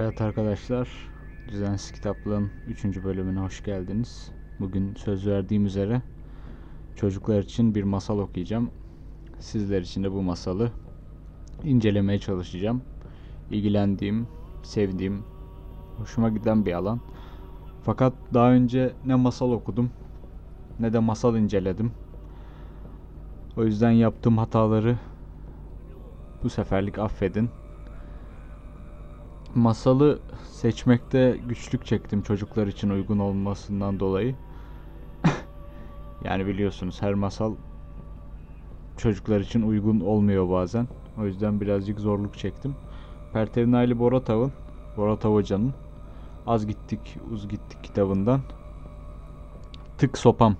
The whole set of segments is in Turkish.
Evet arkadaşlar, Düzensiz Kitaplığın 3. bölümüne hoş geldiniz. Bugün söz verdiğim üzere çocuklar için bir masal okuyacağım. Sizler için de bu masalı incelemeye çalışacağım. İlgilendiğim, sevdiğim, hoşuma giden bir alan. Fakat daha önce ne masal okudum ne de masal inceledim. O yüzden yaptığım hataları bu seferlik affedin. Masalı seçmekte güçlük çektim çocuklar için uygun olmasından dolayı. yani biliyorsunuz her masal çocuklar için uygun olmuyor bazen. O yüzden birazcık zorluk çektim. Pertevnaylı Boratav'ın, Boratav Hoca'nın Az Gittik Uz Gittik kitabından Tık Sopam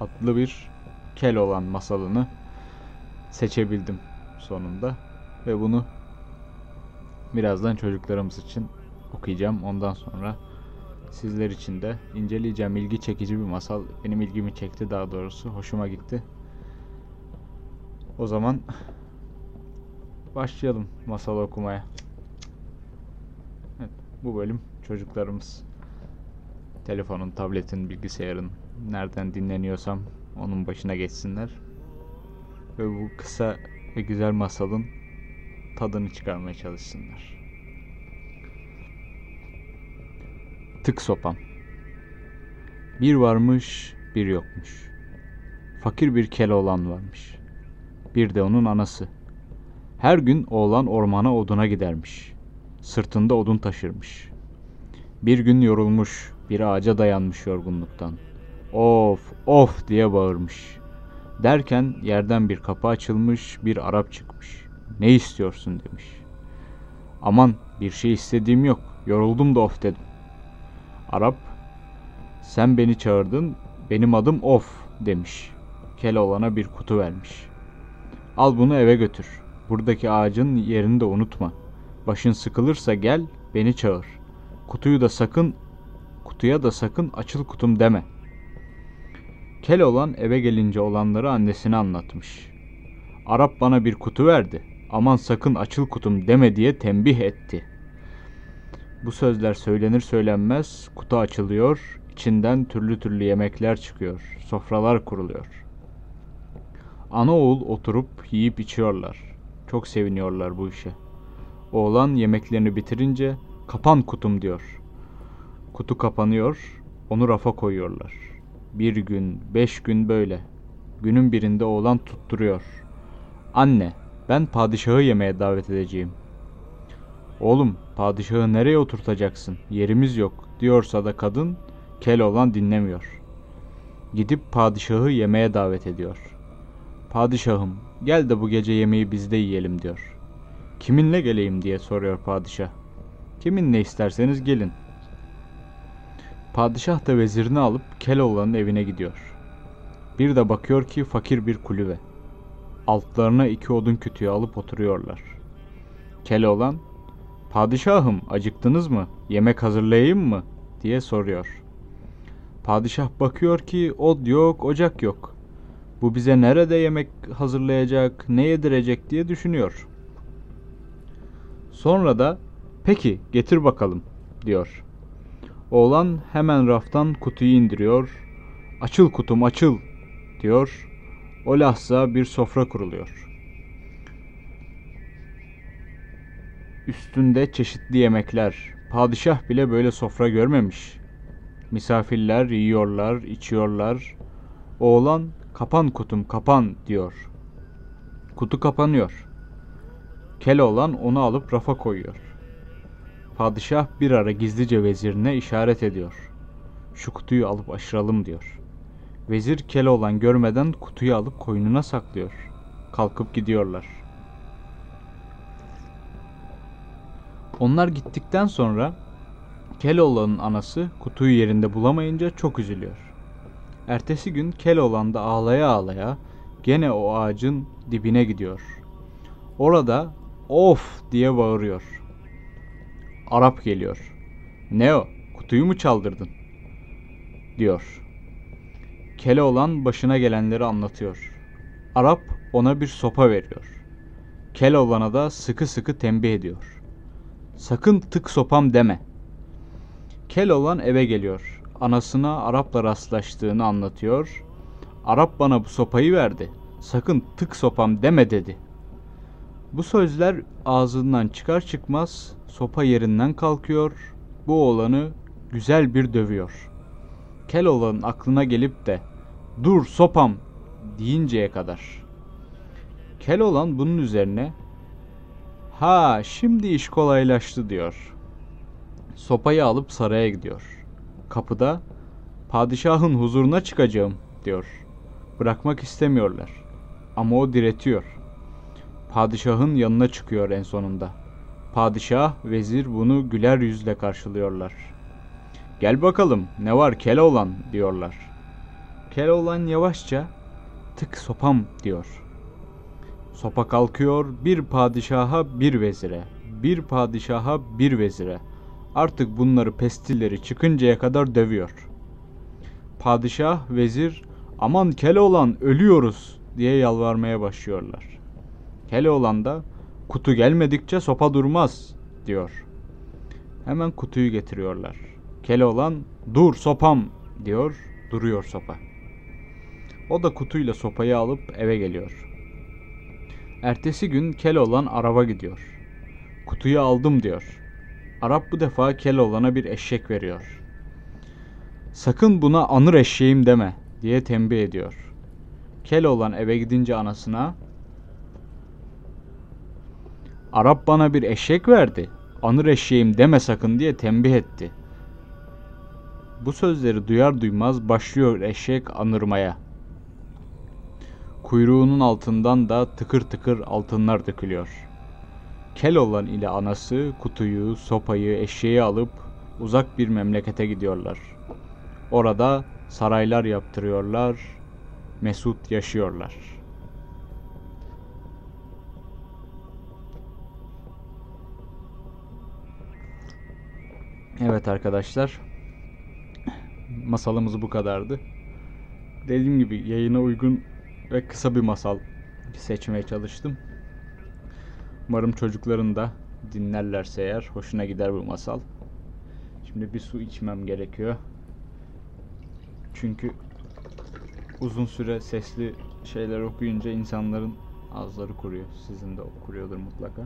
adlı bir kel olan masalını seçebildim sonunda. Ve bunu birazdan çocuklarımız için okuyacağım. Ondan sonra sizler için de inceleyeceğim. ilgi çekici bir masal. Benim ilgimi çekti daha doğrusu. Hoşuma gitti. O zaman başlayalım masal okumaya. Evet, bu bölüm çocuklarımız telefonun, tabletin, bilgisayarın nereden dinleniyorsam onun başına geçsinler. Ve bu kısa ve güzel masalın tadını çıkarmaya çalışsınlar. Tık sopam. Bir varmış, bir yokmuş. Fakir bir Keloğlan varmış. Bir de onun anası. Her gün oğlan ormana oduna gidermiş. Sırtında odun taşırmış. Bir gün yorulmuş, bir ağaca dayanmış yorgunluktan. Of, of diye bağırmış. Derken yerden bir kapı açılmış, bir Arap çıkmış. Ne istiyorsun demiş. Aman bir şey istediğim yok. Yoruldum da of dedim. Arap sen beni çağırdın benim adım of demiş. Keloğlan'a bir kutu vermiş. Al bunu eve götür. Buradaki ağacın yerini de unutma. Başın sıkılırsa gel beni çağır. Kutuyu da sakın kutuya da sakın açıl kutum deme. Keloğlan eve gelince olanları annesine anlatmış. Arap bana bir kutu verdi aman sakın açıl kutum deme diye tembih etti. Bu sözler söylenir söylenmez kutu açılıyor, içinden türlü türlü yemekler çıkıyor, sofralar kuruluyor. Ana oğul oturup yiyip içiyorlar. Çok seviniyorlar bu işe. Oğlan yemeklerini bitirince kapan kutum diyor. Kutu kapanıyor, onu rafa koyuyorlar. Bir gün, beş gün böyle. Günün birinde oğlan tutturuyor. Anne, ben padişahı yemeğe davet edeceğim. Oğlum padişahı nereye oturtacaksın? Yerimiz yok diyorsa da kadın kel olan dinlemiyor. Gidip padişahı yemeğe davet ediyor. Padişahım gel de bu gece yemeği bizde yiyelim diyor. Kiminle geleyim diye soruyor padişah. Kiminle isterseniz gelin. Padişah da vezirini alıp Keloğlan'ın evine gidiyor. Bir de bakıyor ki fakir bir kulübe. Altlarına iki odun kütüğü alıp oturuyorlar. Keloğlan, Padişahım acıktınız mı? Yemek hazırlayayım mı? diye soruyor. Padişah bakıyor ki od yok, ocak yok. Bu bize nerede yemek hazırlayacak, ne yedirecek diye düşünüyor. Sonra da peki getir bakalım diyor. Oğlan hemen raftan kutuyu indiriyor. Açıl kutum açıl diyor. O lahza bir sofra kuruluyor. Üstünde çeşitli yemekler. Padişah bile böyle sofra görmemiş. Misafirler yiyorlar, içiyorlar. Oğlan kapan kutum kapan diyor. Kutu kapanıyor. Keloğlan onu alıp rafa koyuyor. Padişah bir ara gizlice vezirine işaret ediyor. Şu kutuyu alıp aşıralım diyor. Vezir Keloğlan görmeden kutuyu alıp koynuna saklıyor. Kalkıp gidiyorlar. Onlar gittikten sonra Keloğlan'ın anası kutuyu yerinde bulamayınca çok üzülüyor. Ertesi gün Keloğlan da ağlaya ağlaya gene o ağacın dibine gidiyor. Orada of diye bağırıyor. Arap geliyor. Ne o? Kutuyu mu çaldırdın? diyor. Keloğlan başına gelenleri anlatıyor. Arap ona bir sopa veriyor. Keloğlan'a da sıkı sıkı tembih ediyor. Sakın tık sopam deme. Keloğlan eve geliyor. Anasına Arap'la rastlaştığını anlatıyor. Arap bana bu sopayı verdi. Sakın tık sopam deme dedi. Bu sözler ağzından çıkar çıkmaz sopa yerinden kalkıyor. Bu oğlanı güzel bir dövüyor. Keloğlan'ın aklına gelip de dur sopam deyinceye kadar. Keloğlan bunun üzerine ha şimdi iş kolaylaştı diyor. Sopayı alıp saraya gidiyor. Kapıda padişahın huzuruna çıkacağım diyor. Bırakmak istemiyorlar. Ama o diretiyor. Padişahın yanına çıkıyor en sonunda. Padişah, vezir bunu güler yüzle karşılıyorlar. Gel bakalım ne var Keloğlan diyorlar. Keloğlan yavaşça tık sopam diyor. Sopa kalkıyor bir padişaha bir vezire, bir padişaha bir vezire. Artık bunları pestilleri çıkıncaya kadar dövüyor. Padişah, vezir aman Keloğlan ölüyoruz diye yalvarmaya başlıyorlar. Keloğlan da kutu gelmedikçe sopa durmaz diyor. Hemen kutuyu getiriyorlar. Keloğlan dur sopam diyor duruyor sopa. O da kutuyla sopayı alıp eve geliyor. Ertesi gün Keloğlan araba gidiyor. Kutuyu aldım diyor. Arap bu defa Keloğlan'a bir eşek veriyor. Sakın buna anır eşeğim deme diye tembih ediyor. Keloğlan eve gidince anasına Arap bana bir eşek verdi. Anır eşeğim deme sakın diye tembih etti. Bu sözleri duyar duymaz başlıyor eşek anırmaya. Kuyruğunun altından da tıkır tıkır altınlar dökülüyor. Keloğlan ile anası kutuyu, sopayı, eşeği alıp uzak bir memlekete gidiyorlar. Orada saraylar yaptırıyorlar, mesut yaşıyorlar. Evet arkadaşlar. Masalımız bu kadardı. Dediğim gibi yayına uygun ve kısa bir masal seçmeye çalıştım. Umarım çocukların da dinlerlerse eğer hoşuna gider bu masal. Şimdi bir su içmem gerekiyor. Çünkü uzun süre sesli şeyler okuyunca insanların ağızları kuruyor. Sizin de kuruyordur mutlaka.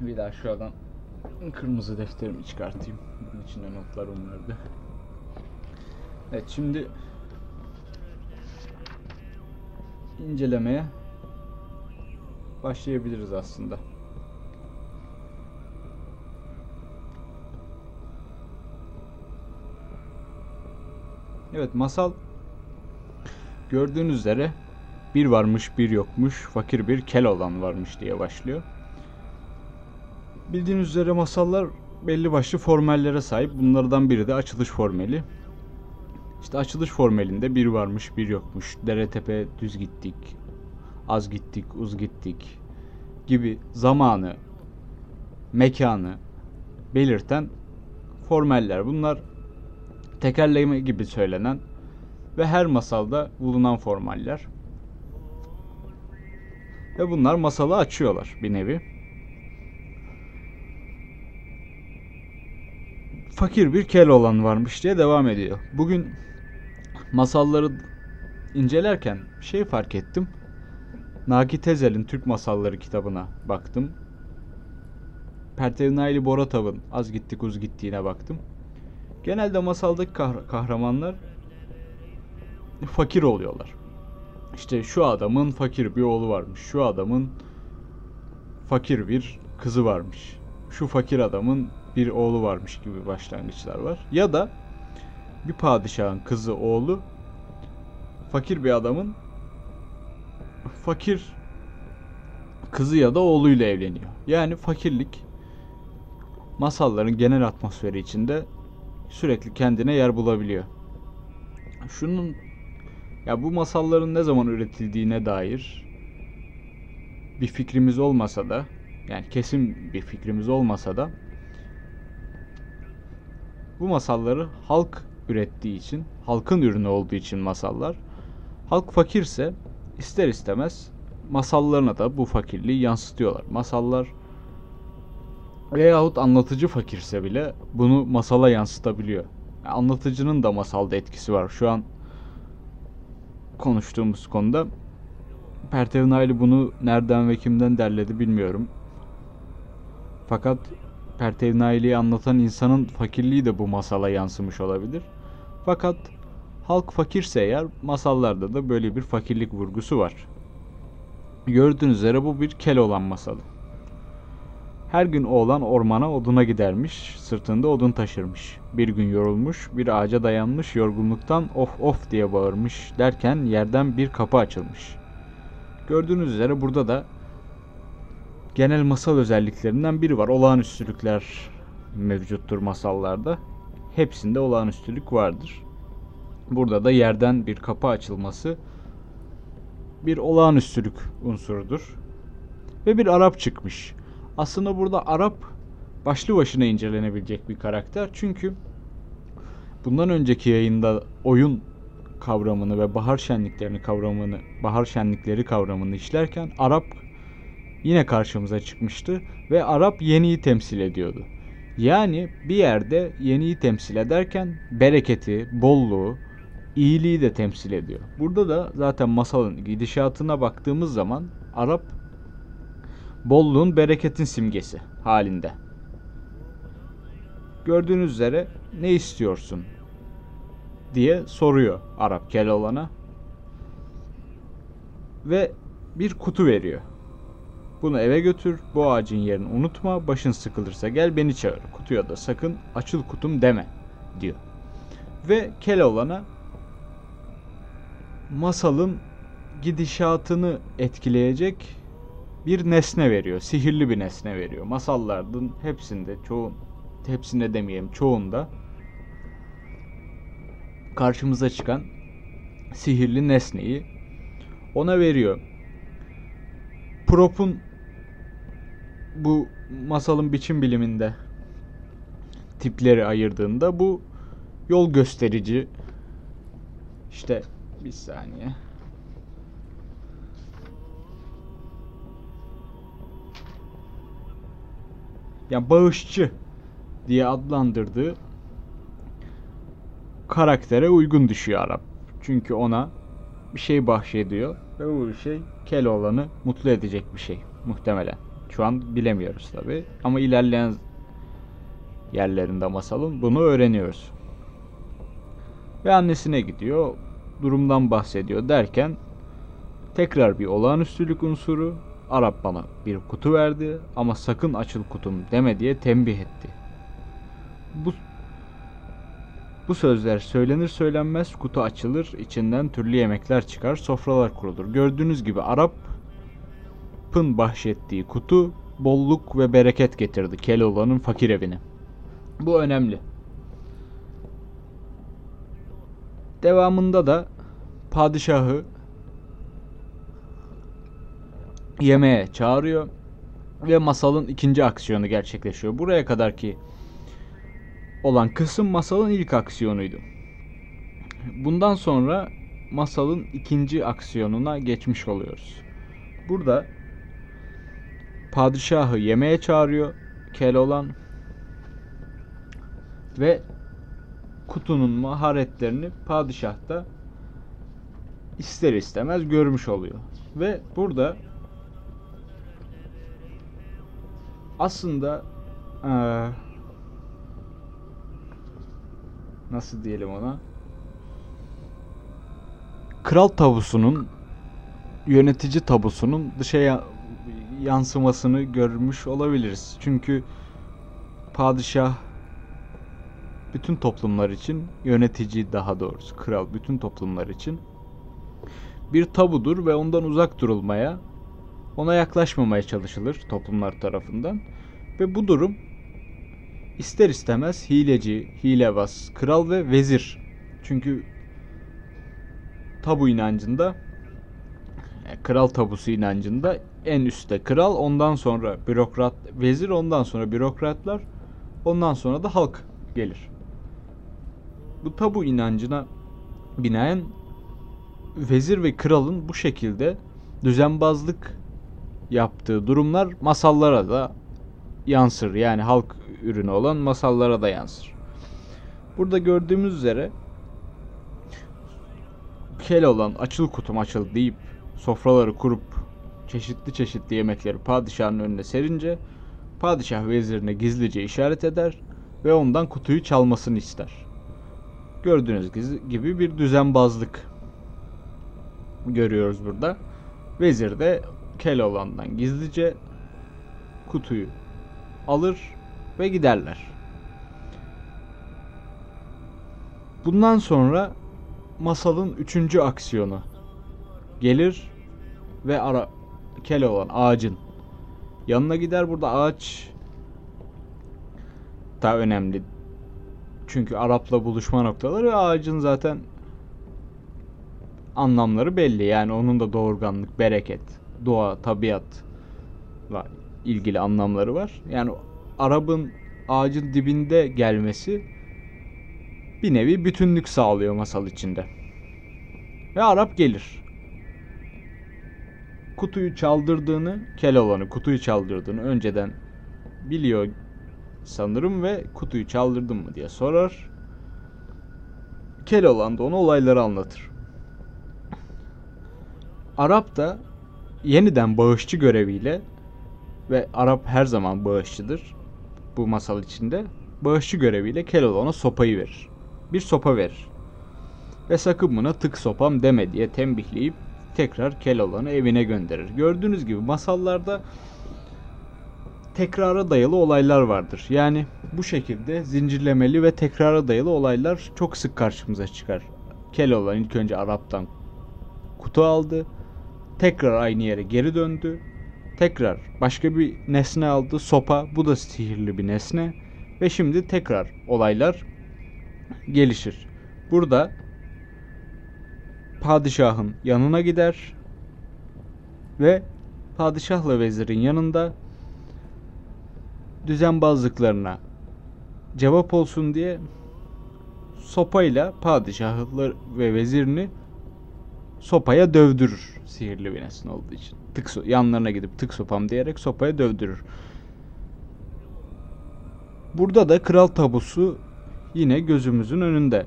Bir daha şuradan kırmızı defterimi çıkartayım. Bunun içinde notlarım vardı. Evet şimdi incelemeye başlayabiliriz aslında. Evet masal gördüğünüz üzere bir varmış bir yokmuş fakir bir kel olan varmış diye başlıyor. Bildiğiniz üzere masallar belli başlı formellere sahip. Bunlardan biri de açılış formeli. İşte açılış formelinde bir varmış bir yokmuş. Dere tepe düz gittik. Az gittik uz gittik gibi zamanı, mekanı belirten formeller. Bunlar tekerleme gibi söylenen ve her masalda bulunan formaller. Ve bunlar masalı açıyorlar bir nevi. Fakir bir kel olan varmış diye devam ediyor. Bugün masalları incelerken şey fark ettim. Naki Tezel'in Türk Masalları kitabına baktım. Pertevnaili Boratav'ın Az Gittik Uz Gittiğine baktım. Genelde masaldaki kahramanlar fakir oluyorlar. İşte şu adamın fakir bir oğlu varmış. Şu adamın fakir bir kızı varmış. Şu fakir adamın bir oğlu varmış gibi başlangıçlar var. Ya da bir padişahın kızı oğlu fakir bir adamın fakir kızı ya da oğluyla evleniyor. Yani fakirlik masalların genel atmosferi içinde sürekli kendine yer bulabiliyor. Şunun ya bu masalların ne zaman üretildiğine dair bir fikrimiz olmasa da yani kesin bir fikrimiz olmasa da bu masalları halk ürettiği için, halkın ürünü olduğu için masallar, halk fakirse ister istemez masallarına da bu fakirliği yansıtıyorlar. Masallar veyahut anlatıcı fakirse bile bunu masala yansıtabiliyor. Anlatıcının da masalda etkisi var. Şu an konuştuğumuz konuda Pertevin bunu nereden ve kimden derledi bilmiyorum. Fakat Pertevin Aylı'yı anlatan insanın fakirliği de bu masala yansımış olabilir. Fakat halk fakirse eğer masallarda da böyle bir fakirlik vurgusu var. Gördüğünüz üzere bu bir kel olan masalı. Her gün oğlan ormana oduna gidermiş, sırtında odun taşırmış. Bir gün yorulmuş, bir ağaca dayanmış, yorgunluktan of of diye bağırmış derken yerden bir kapı açılmış. Gördüğünüz üzere burada da genel masal özelliklerinden biri var. Olağanüstülükler mevcuttur masallarda. Hepsinde olağanüstülük vardır. Burada da yerden bir kapı açılması bir olağanüstülük unsurudur. Ve bir Arap çıkmış. Aslında burada Arap başlı başına incelenebilecek bir karakter. Çünkü bundan önceki yayında oyun kavramını ve bahar şenliklerini kavramını, bahar şenlikleri kavramını işlerken Arap yine karşımıza çıkmıştı ve Arap yeniyi temsil ediyordu. Yani bir yerde yeniyi temsil ederken bereketi, bolluğu, iyiliği de temsil ediyor. Burada da zaten masalın gidişatına baktığımız zaman Arap bolluğun, bereketin simgesi halinde. Gördüğünüz üzere ne istiyorsun diye soruyor Arap Keloğlan'a. Ve bir kutu veriyor. Bunu eve götür, bu ağacın yerini unutma, başın sıkılırsa gel beni çağır. Kutuya da sakın açıl kutum deme diyor. Ve Keloğlan'a masalın gidişatını etkileyecek bir nesne veriyor. Sihirli bir nesne veriyor. Masalların hepsinde, çoğun, hepsinde demeyelim, çoğunda karşımıza çıkan sihirli nesneyi ona veriyor. Prop'un bu masalın biçim biliminde tipleri ayırdığında bu yol gösterici işte bir saniye yani bağışçı diye adlandırdığı karaktere uygun düşüyor Arap. Çünkü ona bir şey bahşediyor ve bu şey Keloğlan'ı mutlu edecek bir şey muhtemelen. Şu an bilemiyoruz tabi ama ilerleyen yerlerinde masalın bunu öğreniyoruz. Ve annesine gidiyor, durumdan bahsediyor derken tekrar bir olağanüstülük unsuru Arap bana bir kutu verdi ama sakın açıl kutum deme diye tembih etti. Bu bu sözler söylenir söylenmez kutu açılır, içinden türlü yemekler çıkar, sofralar kurulur. Gördüğünüz gibi Arap'ın bahşettiği kutu bolluk ve bereket getirdi Keloğlan'ın fakir evine. Bu önemli. Devamında da padişahı yemeğe çağırıyor ve masalın ikinci aksiyonu gerçekleşiyor. Buraya kadar ki olan kısım masalın ilk aksiyonuydu. Bundan sonra masalın ikinci aksiyonuna geçmiş oluyoruz. Burada padişahı yemeğe çağırıyor Keloğlan ve kutunun maharetlerini padişah da ister istemez görmüş oluyor. Ve burada aslında ee, nasıl diyelim ona kral tabusunun yönetici tabusunun dışa yansımasını görmüş olabiliriz. Çünkü padişah bütün toplumlar için yönetici daha doğrusu kral bütün toplumlar için bir tabudur ve ondan uzak durulmaya ona yaklaşmamaya çalışılır toplumlar tarafından ve bu durum ister istemez hileci, hilebaz, kral ve vezir. Çünkü tabu inancında e, kral tabusu inancında en üstte kral, ondan sonra bürokrat, vezir, ondan sonra bürokratlar, ondan sonra da halk gelir. Bu tabu inancına binaen vezir ve kralın bu şekilde düzenbazlık yaptığı durumlar masallara da yansır. Yani halk ürünü olan masallara da yansır. Burada gördüğümüz üzere kel olan açıl kutum açıl deyip sofraları kurup çeşitli çeşitli yemekleri padişahın önüne serince padişah vezirine gizlice işaret eder ve ondan kutuyu çalmasını ister. Gördüğünüz gibi bir düzenbazlık görüyoruz burada. Vezir de Keloğlan'dan gizlice kutuyu alır ve giderler. Bundan sonra masalın üçüncü aksiyonu gelir ve ara Keloğlan ağacın yanına gider. Burada ağaç daha önemli. Çünkü Arap'la buluşma noktaları ağacın zaten anlamları belli. Yani onun da doğurganlık, bereket, doğa, tabiatla ilgili anlamları var. Yani Arap'ın ağacın dibinde gelmesi bir nevi bütünlük sağlıyor masal içinde. Ve Arap gelir. Kutuyu çaldırdığını, Keloğlan'ı kutuyu çaldırdığını önceden biliyor sanırım ve kutuyu çaldırdın mı diye sorar. Keloğlan da ona olayları anlatır. Arap da yeniden bağışçı göreviyle ve Arap her zaman bağışçıdır bu masal içinde. Bağışçı göreviyle Keloğlan'a sopayı verir. Bir sopa verir. Ve sakın buna tık sopam deme diye tembihleyip tekrar Keloğlan'ı evine gönderir. Gördüğünüz gibi masallarda tekrara dayalı olaylar vardır. Yani bu şekilde zincirlemeli ve tekrara dayalı olaylar çok sık karşımıza çıkar. Keloğlan ilk önce Arap'tan kutu aldı. Tekrar aynı yere geri döndü. Tekrar başka bir nesne aldı. Sopa. Bu da sihirli bir nesne. Ve şimdi tekrar olaylar gelişir. Burada padişahın yanına gider ve padişahla vezirin yanında düzenbazlıklarına cevap olsun diye sopayla padişahı ve vezirini sopaya dövdürür sihirli bir nesne olduğu için. Tık so yanlarına gidip tık sopam diyerek sopaya dövdürür. Burada da kral tabusu yine gözümüzün önünde.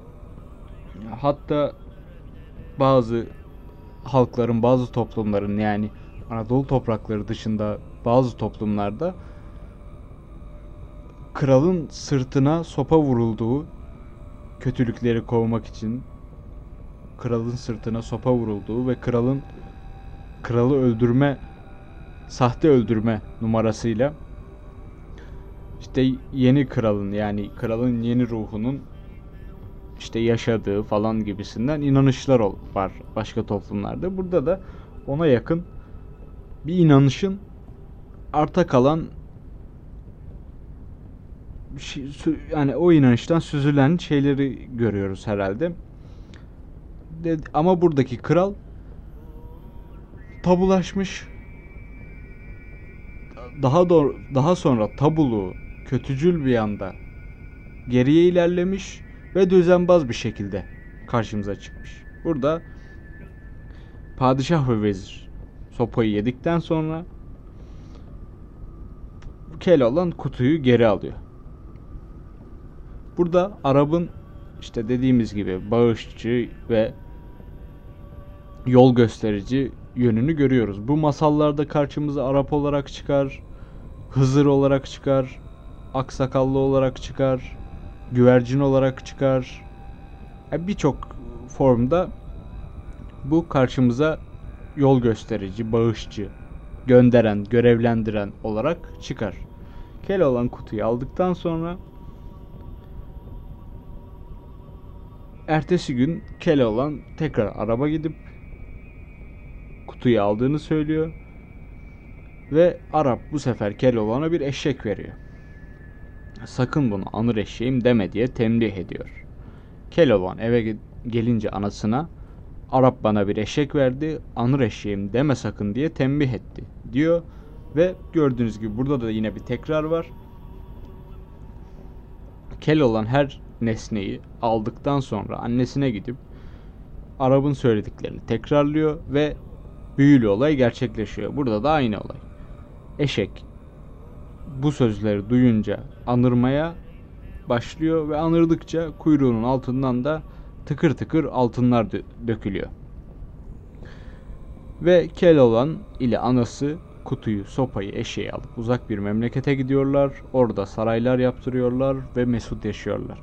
Hatta bazı halkların, bazı toplumların yani Anadolu toprakları dışında bazı toplumlarda kralın sırtına sopa vurulduğu kötülükleri kovmak için kralın sırtına sopa vurulduğu ve kralın kralı öldürme sahte öldürme numarasıyla işte yeni kralın yani kralın yeni ruhunun işte yaşadığı falan gibisinden inanışlar var başka toplumlarda. Burada da ona yakın bir inanışın arta kalan yani o inanıştan süzülen şeyleri görüyoruz herhalde. Ama buradaki kral tabulaşmış. Daha doğru, daha sonra tabulu kötücül bir anda geriye ilerlemiş ve düzenbaz bir şekilde karşımıza çıkmış. Burada padişah ve vezir sopayı yedikten sonra Keloğlan kutuyu geri alıyor. Burada Arap'ın işte dediğimiz gibi bağışçı ve yol gösterici yönünü görüyoruz. Bu masallarda karşımıza Arap olarak çıkar, Hızır olarak çıkar, aksakallı olarak çıkar, güvercin olarak çıkar. Yani Birçok formda bu karşımıza yol gösterici, bağışçı, gönderen, görevlendiren olarak çıkar. Keloğlan kutuyu aldıktan sonra ertesi gün Keloğlan tekrar araba gidip kutuyu aldığını söylüyor ve Arap bu sefer Keloğlan'a bir eşek veriyor. Sakın bunu anır eşeğim deme diye tembih ediyor. Keloğlan eve gelince anasına Arap bana bir eşek verdi, anır eşeğim deme sakın diye tembih etti diyor. Ve gördüğünüz gibi burada da yine bir tekrar var. Keloğlan her nesneyi aldıktan sonra annesine gidip Arap'ın söylediklerini tekrarlıyor ve büyülü olay gerçekleşiyor. Burada da aynı olay. Eşek bu sözleri duyunca anırmaya başlıyor ve anırdıkça kuyruğunun altından da tıkır tıkır altınlar dökülüyor. Ve Keloğlan ile anası kutuyu, sopayı, eşeği alıp uzak bir memlekete gidiyorlar. Orada saraylar yaptırıyorlar ve mesut yaşıyorlar.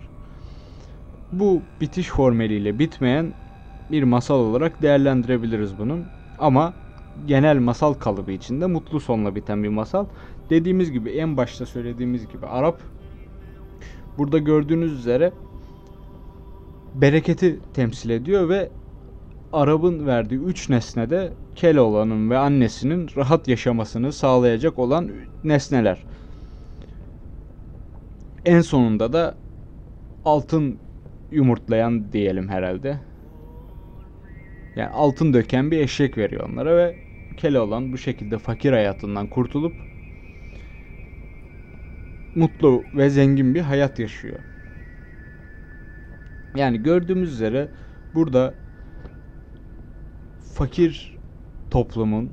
Bu bitiş formeliyle bitmeyen bir masal olarak değerlendirebiliriz bunun. Ama genel masal kalıbı içinde mutlu sonla biten bir masal. Dediğimiz gibi en başta söylediğimiz gibi Arap burada gördüğünüz üzere bereketi temsil ediyor ve Arap'ın verdiği üç nesnede Keloğlan'ın ve annesinin rahat yaşamasını sağlayacak olan nesneler. En sonunda da altın yumurtlayan diyelim herhalde. Yani altın döken bir eşek veriyor onlara ve Keloğlan bu şekilde fakir hayatından kurtulup mutlu ve zengin bir hayat yaşıyor. Yani gördüğümüz üzere burada fakir toplumun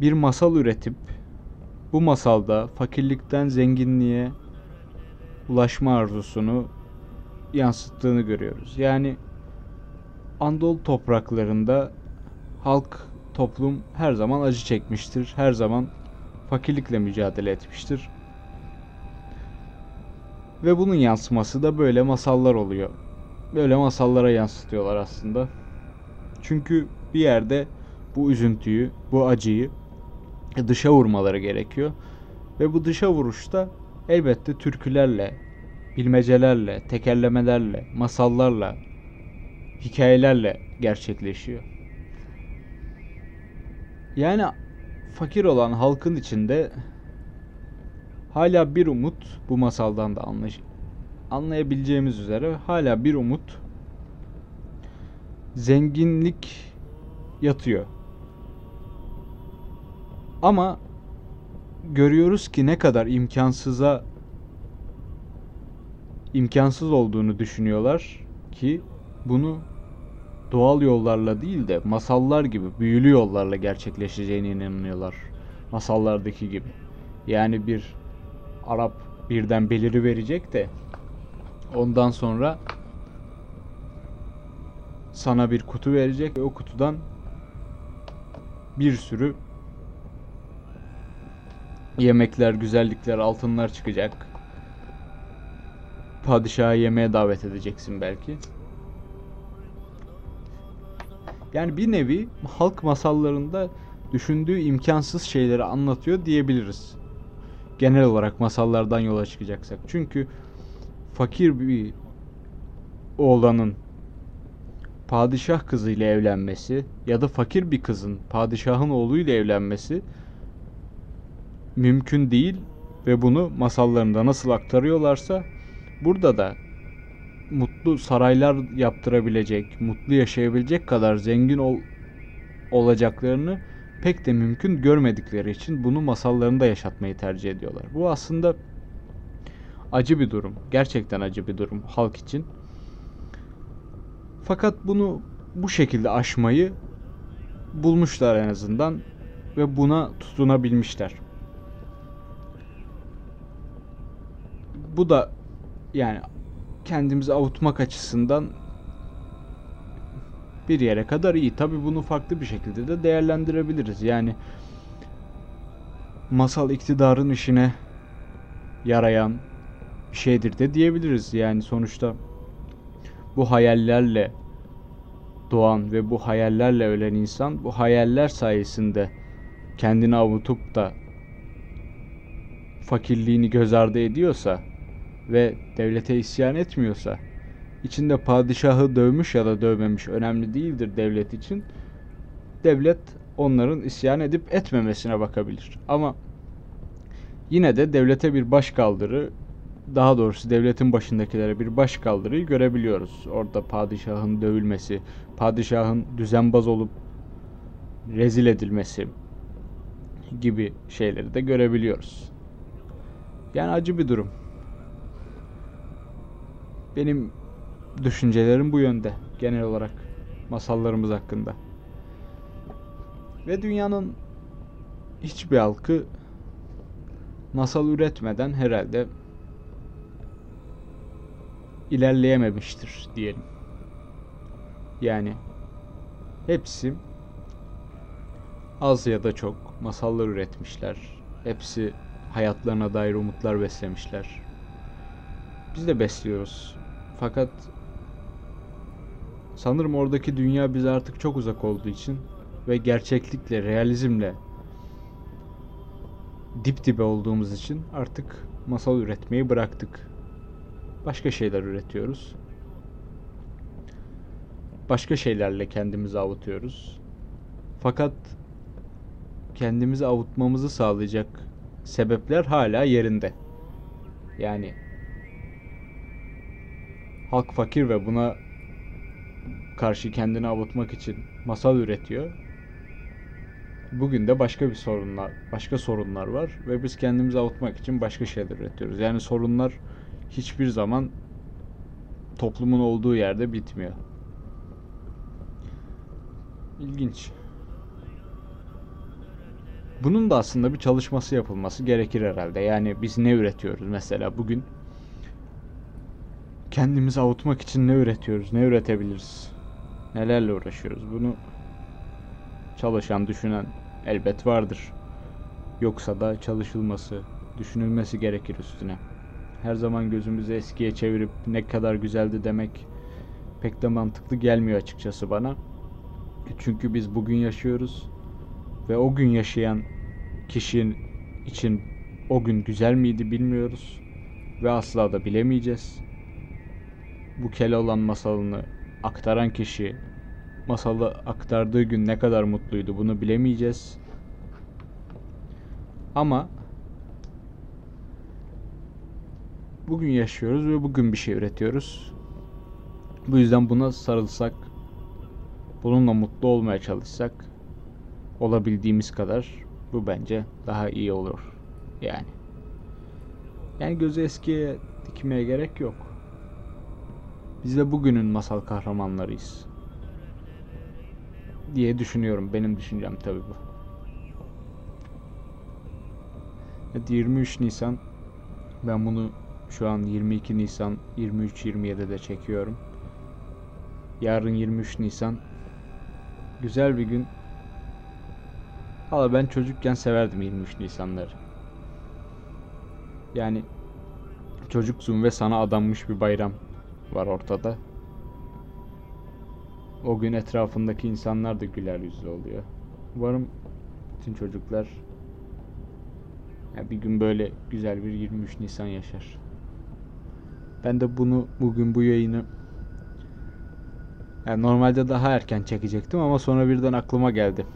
bir masal üretip bu masalda fakirlikten zenginliğe ulaşma arzusunu yansıttığını görüyoruz. Yani Andol topraklarında halk, toplum her zaman acı çekmiştir. Her zaman fakirlikle mücadele etmiştir. Ve bunun yansıması da böyle masallar oluyor. Böyle masallara yansıtıyorlar aslında. Çünkü bir yerde bu üzüntüyü, bu acıyı dışa vurmaları gerekiyor. Ve bu dışa vuruşta elbette türkülerle, bilmecelerle, tekerlemelerle, masallarla, hikayelerle gerçekleşiyor. Yani fakir olan halkın içinde hala bir umut bu masaldan da anlay anlayabileceğimiz üzere hala bir umut zenginlik yatıyor. Ama görüyoruz ki ne kadar imkansıza imkansız olduğunu düşünüyorlar ki bunu doğal yollarla değil de masallar gibi büyülü yollarla gerçekleşeceğine inanıyorlar. Masallardaki gibi. Yani bir Arap birden beliri verecek de ondan sonra sana bir kutu verecek ve o kutudan bir sürü yemekler, güzellikler, altınlar çıkacak. Padişahı yemeğe davet edeceksin belki. Yani bir nevi halk masallarında düşündüğü imkansız şeyleri anlatıyor diyebiliriz. Genel olarak masallardan yola çıkacaksak. Çünkü fakir bir oğlanın padişah kızıyla evlenmesi ya da fakir bir kızın padişahın oğluyla evlenmesi mümkün değil ve bunu masallarında nasıl aktarıyorlarsa burada da mutlu saraylar yaptırabilecek, mutlu yaşayabilecek kadar zengin ol, olacaklarını pek de mümkün görmedikleri için bunu masallarında yaşatmayı tercih ediyorlar. Bu aslında acı bir durum. Gerçekten acı bir durum halk için. Fakat bunu bu şekilde aşmayı bulmuşlar en azından ve buna tutunabilmişler. Bu da yani kendimizi avutmak açısından bir yere kadar iyi. Tabi bunu farklı bir şekilde de değerlendirebiliriz. Yani masal iktidarın işine yarayan bir şeydir de diyebiliriz. Yani sonuçta bu hayallerle doğan ve bu hayallerle ölen insan bu hayaller sayesinde kendini avutup da fakirliğini göz ardı ediyorsa ve devlete isyan etmiyorsa içinde padişahı dövmüş ya da dövmemiş önemli değildir devlet için. Devlet onların isyan edip etmemesine bakabilir. Ama yine de devlete bir baş kaldırı daha doğrusu devletin başındakilere bir baş kaldırıyı görebiliyoruz. Orada padişahın dövülmesi, padişahın düzenbaz olup rezil edilmesi gibi şeyleri de görebiliyoruz. Yani acı bir durum. Benim düşüncelerim bu yönde genel olarak masallarımız hakkında. Ve dünyanın hiçbir halkı masal üretmeden herhalde ilerleyememiştir diyelim. Yani hepsi az ya da çok masallar üretmişler. Hepsi hayatlarına dair umutlar beslemişler. Biz de besliyoruz. Fakat sanırım oradaki dünya bize artık çok uzak olduğu için ve gerçeklikle, realizmle dip dibe olduğumuz için artık masal üretmeyi bıraktık. Başka şeyler üretiyoruz. Başka şeylerle kendimizi avutuyoruz. Fakat kendimizi avutmamızı sağlayacak sebepler hala yerinde. Yani halk fakir ve buna karşı kendini avutmak için masal üretiyor. Bugün de başka bir sorunlar, başka sorunlar var ve biz kendimizi avutmak için başka şeyler üretiyoruz. Yani sorunlar hiçbir zaman toplumun olduğu yerde bitmiyor. İlginç. Bunun da aslında bir çalışması yapılması gerekir herhalde. Yani biz ne üretiyoruz mesela bugün kendimizi avutmak için ne üretiyoruz, ne üretebiliriz, nelerle uğraşıyoruz. Bunu çalışan, düşünen elbet vardır. Yoksa da çalışılması, düşünülmesi gerekir üstüne. Her zaman gözümüzü eskiye çevirip ne kadar güzeldi demek pek de mantıklı gelmiyor açıkçası bana. Çünkü biz bugün yaşıyoruz ve o gün yaşayan kişinin için o gün güzel miydi bilmiyoruz ve asla da bilemeyeceğiz. Bu Keloğlan masalını aktaran kişi masalı aktardığı gün ne kadar mutluydu bunu bilemeyeceğiz. Ama bugün yaşıyoruz ve bugün bir şey üretiyoruz. Bu yüzden buna sarılsak, bununla mutlu olmaya çalışsak olabildiğimiz kadar bu bence daha iyi olur. Yani. Yani gözü eskiye dikmeye gerek yok. Biz de bugünün masal kahramanlarıyız. Diye düşünüyorum. Benim düşüncem tabii bu. Evet, 23 Nisan ben bunu şu an 22 Nisan 23-27'de çekiyorum. Yarın 23 Nisan güzel bir gün. Valla ben çocukken severdim 23 Nisanları. Yani çocuksun ve sana adanmış bir bayram var ortada. O gün etrafındaki insanlar da güler yüzlü oluyor. Umarım bütün çocuklar ya bir gün böyle güzel bir 23 Nisan yaşar. Ben de bunu bugün bu yayını yani normalde daha erken çekecektim ama sonra birden aklıma geldi.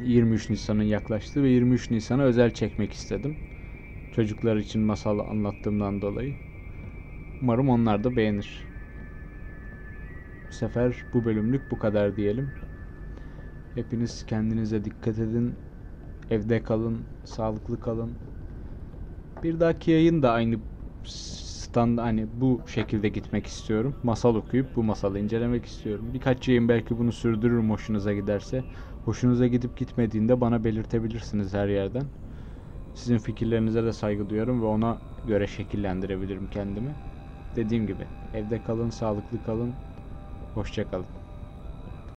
23 Nisan'ın yaklaştı ve 23 Nisan'a özel çekmek istedim. Çocuklar için masal anlattığımdan dolayı. Umarım onlar da beğenir. Bu sefer bu bölümlük bu kadar diyelim. Hepiniz kendinize dikkat edin. Evde kalın, sağlıklı kalın. Bir dahaki yayın da aynı stand hani bu şekilde gitmek istiyorum. Masal okuyup bu masalı incelemek istiyorum. Birkaç yayın belki bunu sürdürürüm hoşunuza giderse. Hoşunuza gidip gitmediğinde bana belirtebilirsiniz her yerden. Sizin fikirlerinize de saygı duyuyorum ve ona göre şekillendirebilirim kendimi. Dediğim gibi evde kalın, sağlıklı kalın. Hoşça kalın.